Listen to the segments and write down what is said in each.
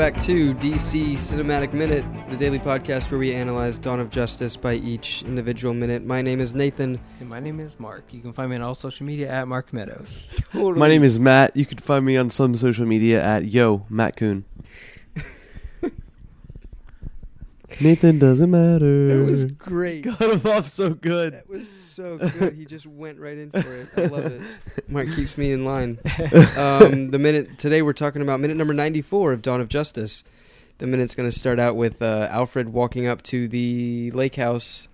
Welcome back to DC Cinematic Minute, the daily podcast where we analyze Dawn of Justice by each individual minute. My name is Nathan. And my name is Mark. You can find me on all social media at Mark Meadows. My name is Matt. You can find me on some social media at Yo Matt Coon. Nathan doesn't matter. That was great. Got him off so good. That was so good. He just went right in for it. I love it. Mark keeps me in line. Um, the minute today we're talking about minute number 94 of Dawn of Justice. The minute's going to start out with uh, Alfred walking up to the lake house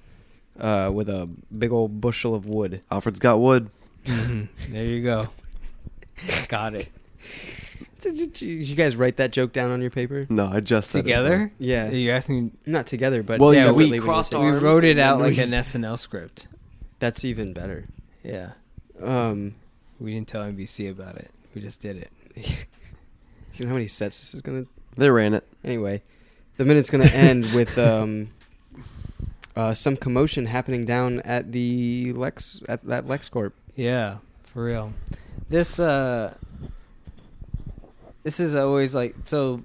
uh, with a big old bushel of wood. Alfred's got wood. There you go. Got it. Did you, did you guys write that joke down on your paper? No, I just said it. Together? Yeah, You're asking. not together, but Well, yeah, separately we when you crossed say- We arms wrote it and out then like we- an SNL script. That's even better. Yeah. Um, We didn't tell NBC about it. We just did it. do you know how many sets this is gonna? They ran it. Anyway, the minute's gonna end with um, uh, some commotion happening down at the Lex at that LexCorp. Yeah, for real. This uh this is always like so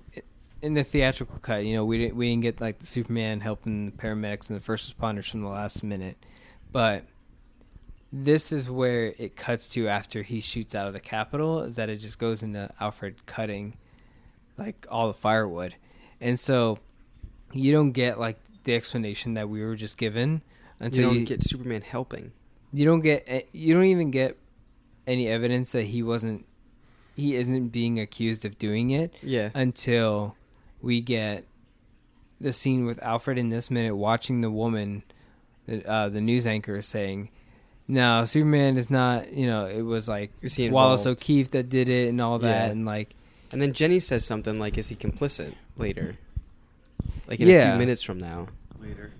in the theatrical cut, you know, we didn't we didn't get like the Superman helping the paramedics and the first responders from the last minute. But this is where it cuts to after he shoots out of the Capitol, is that it just goes into Alfred cutting like all the firewood. And so you don't get like the explanation that we were just given You until don't you, get Superman helping. you don't get eh, you don't even get any evidence that he wasn't he isn't being accused of doing it Yeah, until we get the scene with Alfred in this minute watching the woman uh, the news anchor is saying no Superman is not you know it was like Wallace? O'Keefe that did it and all that Yeah. and like And then Jenny says something like, "Is he complicit?" Later, like in a few minutes from now. Later.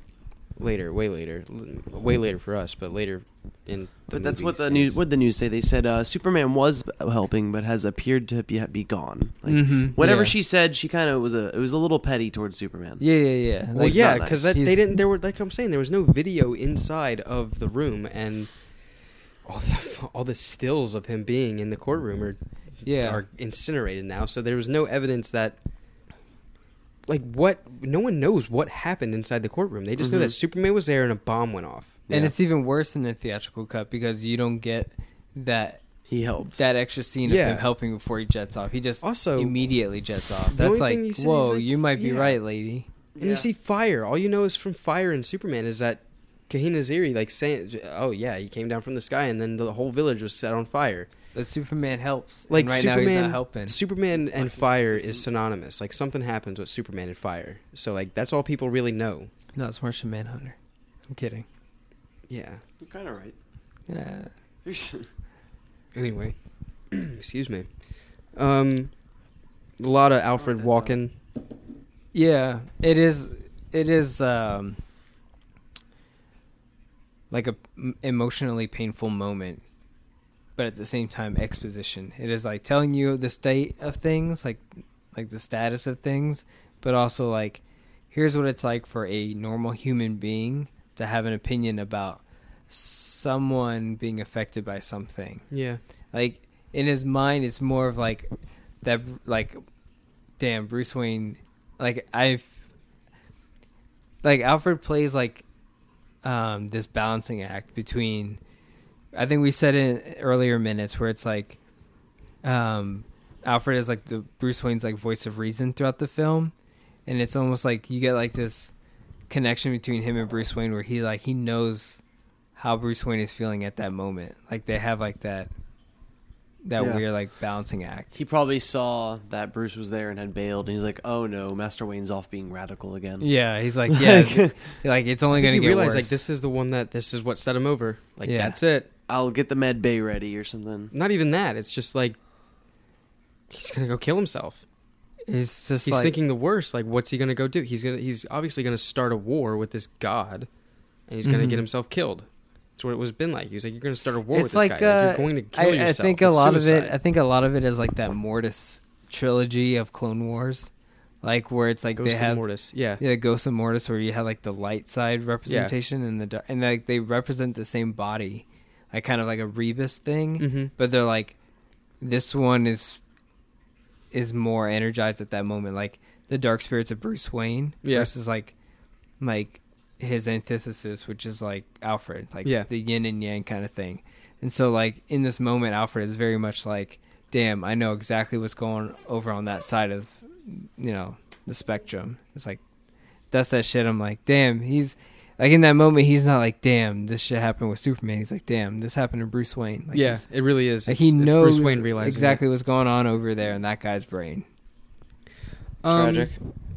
Later, way later, way later for us, but later in. The But that's what the scenes. news. What the news say? They said uh, Superman was helping, but has appeared to be be gone. Like Mhm, whatever yeah. she said, she kind of was a. It was a little petty towards Superman. yeah yeah yeah Well, like yeah, because nice. they didn't. There were like I'm saying, there was no video inside of the room, and all the all the stills of him being in the courtroom are yeah are incinerated now. So there was no evidence that, like, what no one knows what happened inside the courtroom. They just know Mhm. that Superman was there and a bomb went off. and Yeah. it's even worse in the theatrical cut because you don't get that He helped. that extra scene Yeah. of him helping before he jets off. He just Also, immediately jets off. That's only like, thing you said, whoa, like, you might be yeah. right, lady. and you see fire. All you know is from fire and Superman is that Kahina Ziri like saying, "Oh yeah, he came down from the sky, and then the whole village was set on fire." But Superman helps. Like and right now he's Superman, not helping. Superman and Flex fire is synonymous. Like something happens with Superman and fire. So like that's all people really know. No, it's Martian Manhunter. I'm kidding. Yeah. You're kind of right. Yeah. Anyway, excuse me. Um, a lot of Alfred that walking. Yeah, it is. It is um, like a m- emotionally painful moment, but at the same time exposition. It is like telling you the state of things, like like the status of things, but also like here's what it's like for a normal human being to have an opinion about someone being affected by something Yeah. like in his mind it's more of like that like damn bruce wayne like i've like alfred plays like um this balancing act between i think we said in earlier minutes where it's like um alfred is like the bruce wayne's like voice of reason throughout the film and it's almost like you get like this connection between him and bruce wayne where he like he knows how bruce wayne is feeling at that moment like they have like that that Yeah. weird like balancing act He probably saw that Bruce was there and had bailed, and he's like, "Oh no, Master Wayne's off being radical again." yeah he's like yeah th- like it's only gonna he get realized worse like this is the one that this is what set him over. Like Yeah. that's it. I'll get the med bay ready or something. Not even that. It's just like he's gonna go kill himself. it's just he's like thinking the worst. Like, what's he gonna go do? He's gonna. He's obviously gonna start a war with this god, and he's gonna Mhm. get himself killed. That's what it was been like. He was like, "You're gonna start a war it's with this like guy. uh, Like, you're going to kill I, yourself." I think a It's lot of it i think a lot of it is like that mortis trilogy of clone wars like where it's like Ghost they of have Mortis. Yeah. Yeah, Ghost of Mortis, where you have like the light side representation and the dark, and like they represent the same body, like kind of like a rebus thing, Mm-hmm. but they're like, this one is is more energized at that moment, like the dark spirits of Bruce Wayne Yeah. versus like like his antithesis, which is like Alfred, like Yeah. the yin and yang kind of thing. And so like in this moment, Alfred is very much like, damn, I know exactly what's going over on that side of you know the spectrum. It's like that's that shit. I'm like, damn, he's like in that moment, he's not like, damn, this shit happened with Superman. He's like, damn, this happened to Bruce Wayne. Like, yeah, it really is. like he it's knows Bruce Wayne realizing exactly what's going on over there in that guy's brain. Um, Tragic.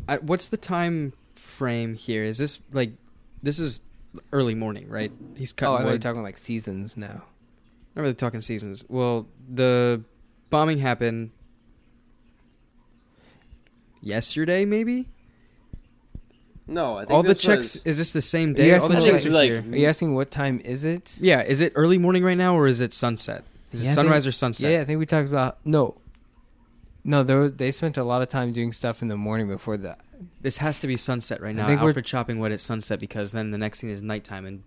I, what's the time frame here? Is this like this is early morning, right? He's Oh, cutting I thought you were talking like seasons now. Not really talking seasons. Well, the bombing happened yesterday, maybe. No, I think All the checks. was- Is this the same Are you day? All the checks like- are like- here. Are you asking what time is it? Yeah, is it early morning right now or is it sunset? Is Yeah, it sunrise think- or sunset? Yeah, I think we talked about no. No, there was, they spent a lot of time doing stuff in the morning before that. This has to be sunset right now. I think we're- Alfred chopping wood at sunset because then the next scene is nighttime and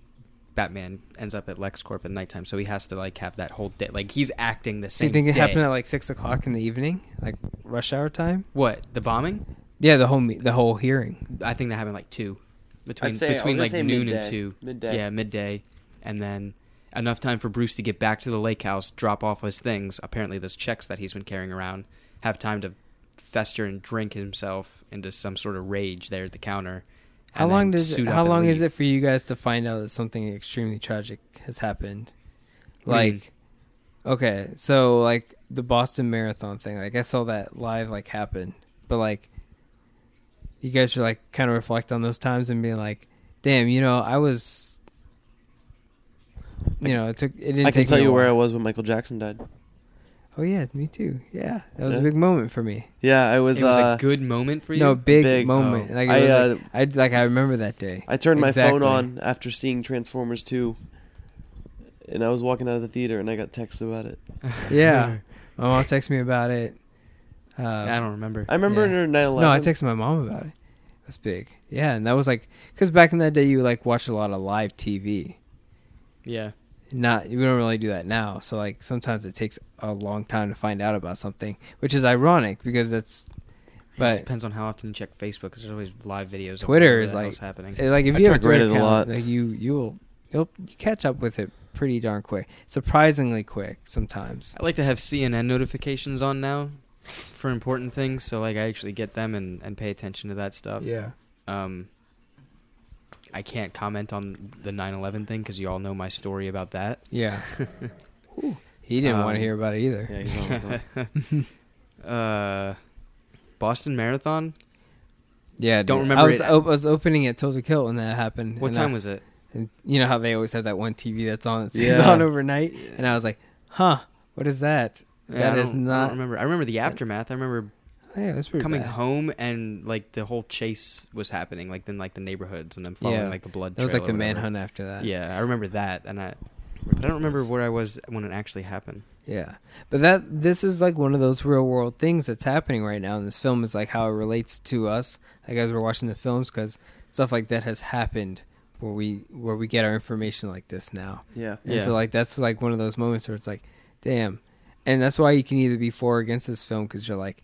Batman ends up at LexCorp at nighttime, so he has to like have that whole day. Like he's acting the Do same. you think it day. happened at like six o'clock in the evening, like rush hour time? what the bombing? Yeah, the whole me- the whole hearing. I think that happened like two, between say- I was between gonna like say noon and midday. two. Midday. Yeah, midday, and then enough time for Bruce to get back to the lake house, drop off his things. Apparently, those checks that he's been carrying around have time to fester and drink himself into some sort of rage there at the counter. How and long then does it, up how and long is leave. it for you guys to find out that something extremely tragic has happened? What do you mean? Like, okay, so like the Boston Marathon thing, like I saw that live like happen, but like you guys should like kind of reflect on those times and be like, damn, you know, I was, you know, it took it didn't I can take tell you where I was when Michael Jackson died. Oh yeah, me too. Yeah, that was a big moment for me. Yeah, I was. it was uh, a good moment for you. No, big, Big. moment. Oh. Like it I, was uh, like, I like I remember that day. I turned my phone on after seeing Transformers 2, and I was walking out of the theater, and I got texts about it. Yeah, my mom texted me about it. Uh, I don't remember. I remember Yeah. in 9/11. No, I texted my mom about it. That's big. Yeah, and that was like because back in that day you like watch a lot of live TV. yeah, Not we don't really do that now. So like sometimes it takes a long time to find out about something, which is ironic because that's it depends on how often you check Facebook because there's always live videos. of Twitter is the like- happening. like if I you have a check Reddit Twitter a account, lot. like you you will you'll you catch up with it pretty darn quick, surprisingly quick sometimes. I like to have CNN notifications on now for important things, so like I actually get them and, and pay attention to that stuff. Yeah. Um, I can't comment on the 9/11 thing because you all know my story about that. Yeah. he didn't want Um, to hear about it either. Yeah, he's on the phone. Uh, Boston Marathon. Yeah, Don't dude. remember I was, it. I was opening at Tulsa Kilt when that happened. What time I- was it? And you know how they always have that one TV that's on that stays Yeah. on overnight, and I was like, "Huh, what is that?" Yeah, That I is don't- I don't remember. I remember the aftermath. I remember Oh, yeah, it was pretty coming bad. home and like the whole chase was happening, like then like the neighborhoods and then following Yeah. like the blood. That was like the manhunt after that. Yeah, I remember that, and I, but I don't remember where I was when it actually happened. Yeah. But that this is like one of those real world things that's happening right now and this film is like how it relates to us, like as we're watching the films, because stuff like that has happened where we where we get our information like this now. yeah. And Yeah. so like that's like one of those moments where it's like, damn, and that's why you can either be for or against this film because you're like,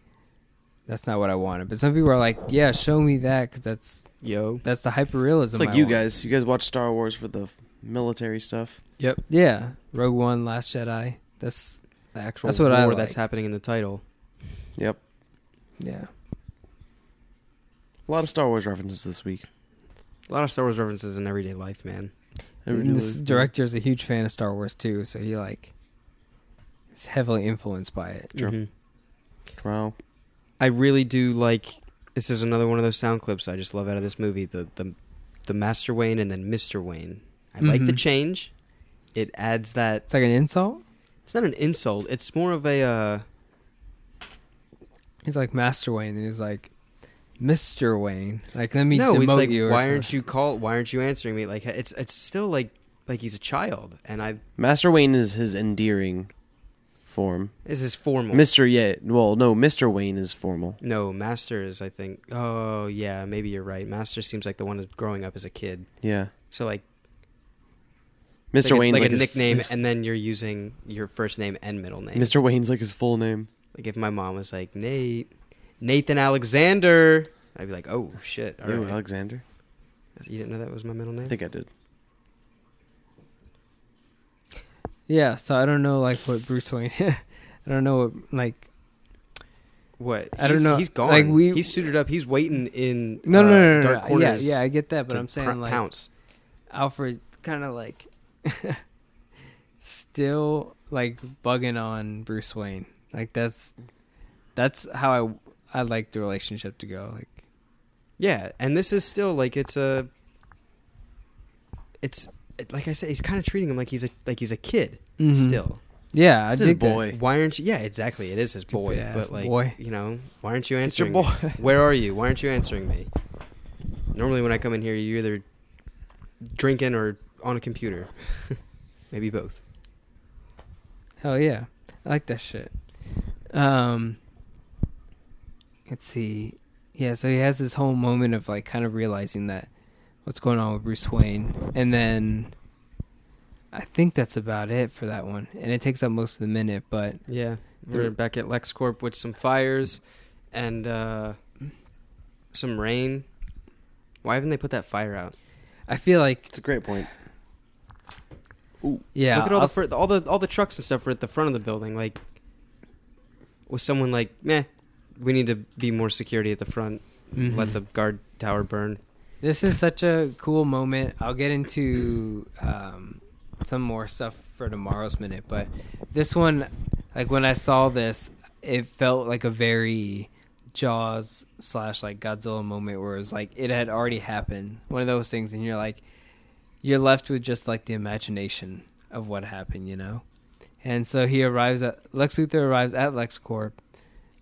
that's not what I wanted. But some people are like, yeah, show me that because that's Yo. that's the hyperrealism. It's like I you want. guys. You guys watch Star Wars for the military stuff. Yep. Yeah, Rogue One, Last Jedi. That's The actual That's what war I that's happening in the title. Yep. yeah. A lot of Star Wars references this week. A lot of Star Wars references in everyday life, man. And this director is a huge fan of Star Wars too, so he like is heavily influenced by it. Sure. Mhm. Trial. I really do like. This is another one of those sound clips I just love out of this movie. The the the Master Wayne and then Mister Wayne. I like the Mhm. change. It adds that. It's like an insult. It's not an insult. It's more of a. Uh, He's like Master Wayne, and he's like Mister Wayne. Like let me no, demote it's like you. or why something. aren't you call? Why aren't you answering me? Like it's it's still like like he's a child, and I Master Wayne is his endearing form. this is formal. Mister, yeah. Well, no, Mister Wayne is formal. no, Master is I think. Oh yeah, maybe you're right. Master seems like the one growing up as a kid. Yeah. So like Mister like a- like, like, a his, nickname, his- and then you're using your first name and middle name. Mister Wayne's like his full name. Like if my mom was like Nate, Nathan Alexander, I'd be like, oh shit. All right. Alexander. You didn't know that was my middle name? I think I did. Yeah, so I don't know like what Bruce Wayne. I don't know what like. What? I don't He's- know. He's gone. Like, we- he's suited up. He's waiting in No, uh, no, no, no, dark no. corners. Yeah, yeah, I get that, but I'm saying pr- like pounce. Alfred kind of like still like bugging on Bruce Wayne. Like that's that's how I I like the relationship to go. Like Yeah, and this is still like it's a. It's like I said, he's kind of treating him like he's a like he's a kid Mhm. still. yeah, I It's his dig that. boy. Why aren't you? Yeah, exactly. It is his boy, Stupid-ass but like boy. you know, why aren't you It's your answering? boy. me? Where are you? Why aren't you answering me? Normally, when I come in here, you're either drinking or on a computer, maybe both. Hell yeah, I like that shit. Um, let's see. Yeah, so he has this whole moment of like kind of realizing that what's going on with Bruce Wayne, and then I think that's about it for that one. And it takes up most of the minute, but Yeah, we're They're- back at LexCorp with some fires and uh, some rain. Why haven't they put that fire out? I feel like It's a great point. yeah, Look at all I'll the fir- all the all the trucks and stuff are at the front of the building. Like, was someone like, meh, we need to be more security at the front. Mhm. Let the guard tower burn. This is such a cool moment. I'll get into um, some more stuff for tomorrow's minute, but this one, like when I saw this, it felt like a very Jaws slash like Godzilla moment where it was like it had already happened. One of those things, and you're like, you're left with just like the imagination of what happened, you know. And so he arrives at Lex Luthor arrives at LexCorp.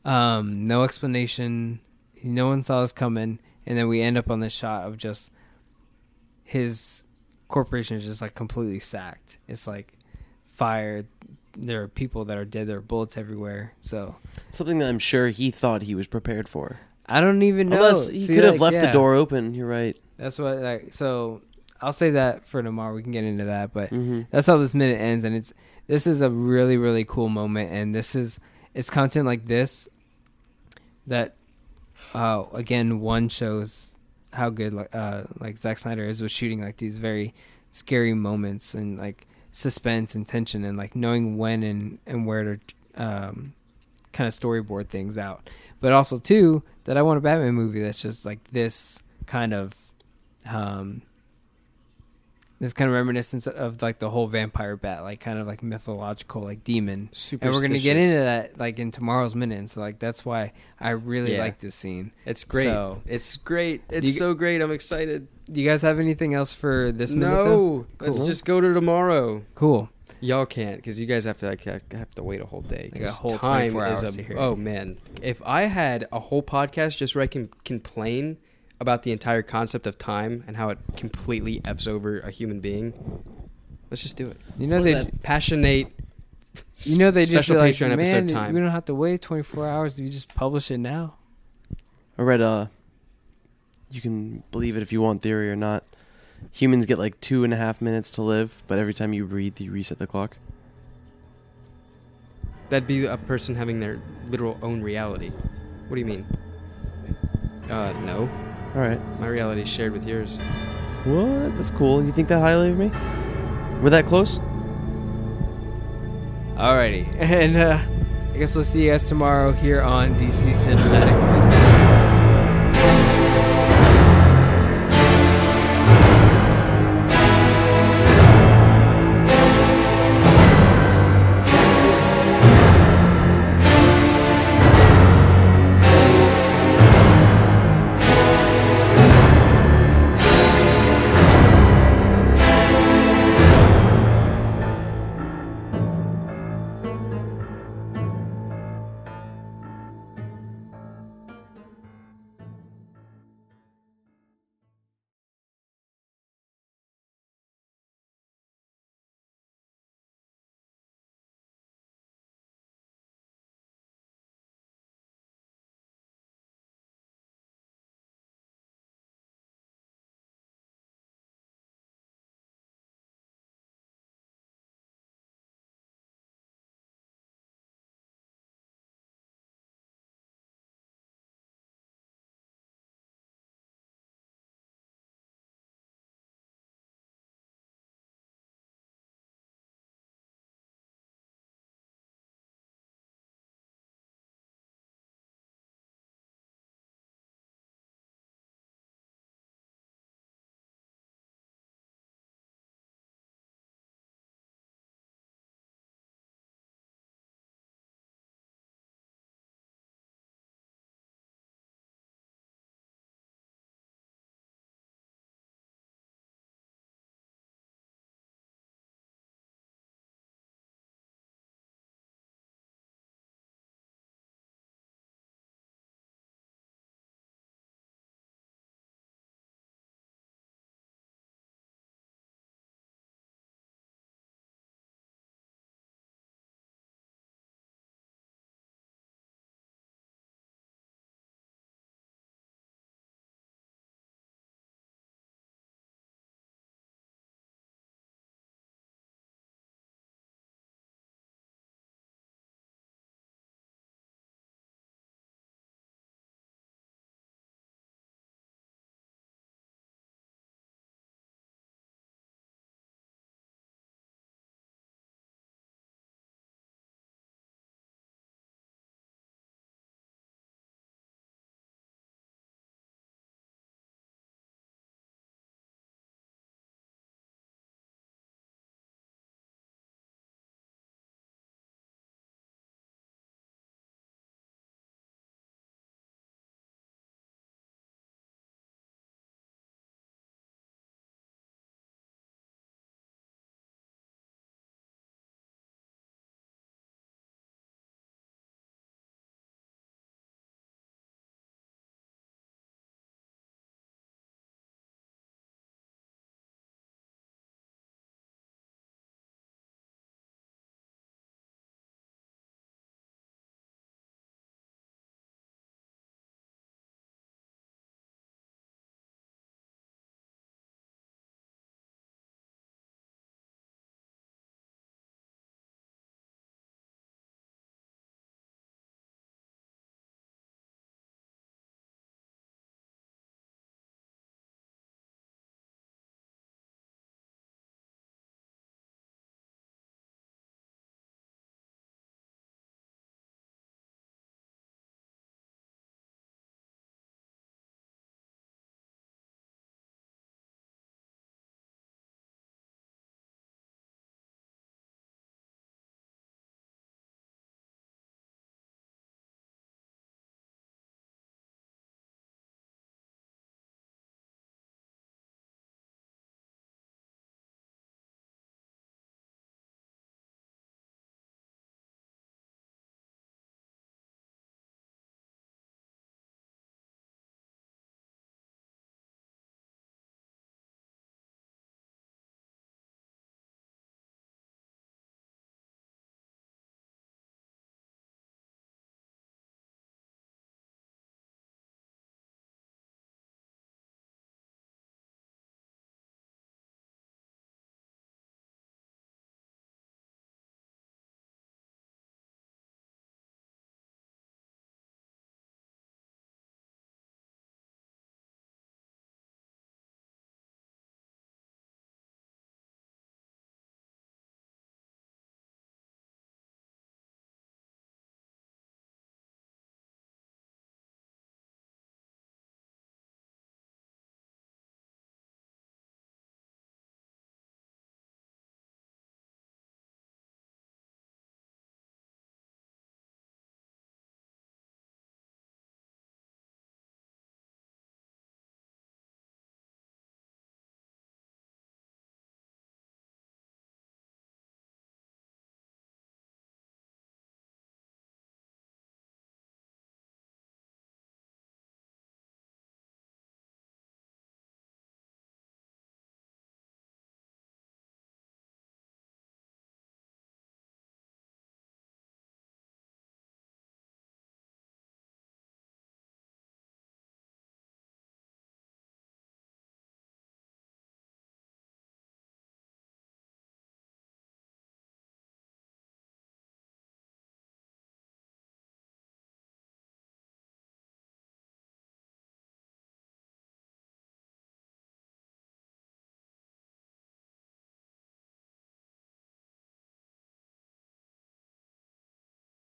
Um, no explanation. No one saw us coming, and then we end up on this shot of just his corporation is just like completely sacked. It's like fired. There are people that are dead. There are bullets everywhere. So Something that I'm sure he thought he was prepared for. I don't even know. Unless he See, could have like, left the door open. You're right. That's what. Like, so I'll say that for tomorrow. We can get into that, but hmm that's how this minute ends and it's this is a really really cool moment and this is it's content like this that uh again one shows how good uh like Zack Snyder is with shooting like these very scary moments and like suspense and tension and like knowing when and and where to um kind of storyboard things out. But also too that I want a Batman movie that's just like this kind of um this kind of reminiscence of like the whole vampire bat, like kind of like mythological, like demon. And we're gonna get into that like in tomorrow's minute. And so like that's why I really Yeah. like this scene. It's great. So- it's great. It's You- so great. I'm excited. Do you guys have anything else for this minute? though? no, let's Cool. just go to tomorrow. Cool. Y'all can't because you guys have to like ha- have to wait a whole day. Like a 'cause whole time 24 is hours a to hear oh man. If I had a whole podcast just where I can complain about the entire concept of time and how it completely f's over a human being, let's just do it. You know they. is? Passionate. You know they just special be like, Patreon man, episode time. we don't have to wait 24 hours. You just publish it now. I read uh you can believe it if you want theory or not. Humans get like two and a half minutes to live, but every time you breathe, you reset the clock. That'd be a person having their literal own reality. What do you mean? Uh, no. All right. My reality is shared with yours. What? That's cool. You think that highly of me? We're that close? Alrighty, and uh, I guess we'll see you guys tomorrow here on DC Cinematic.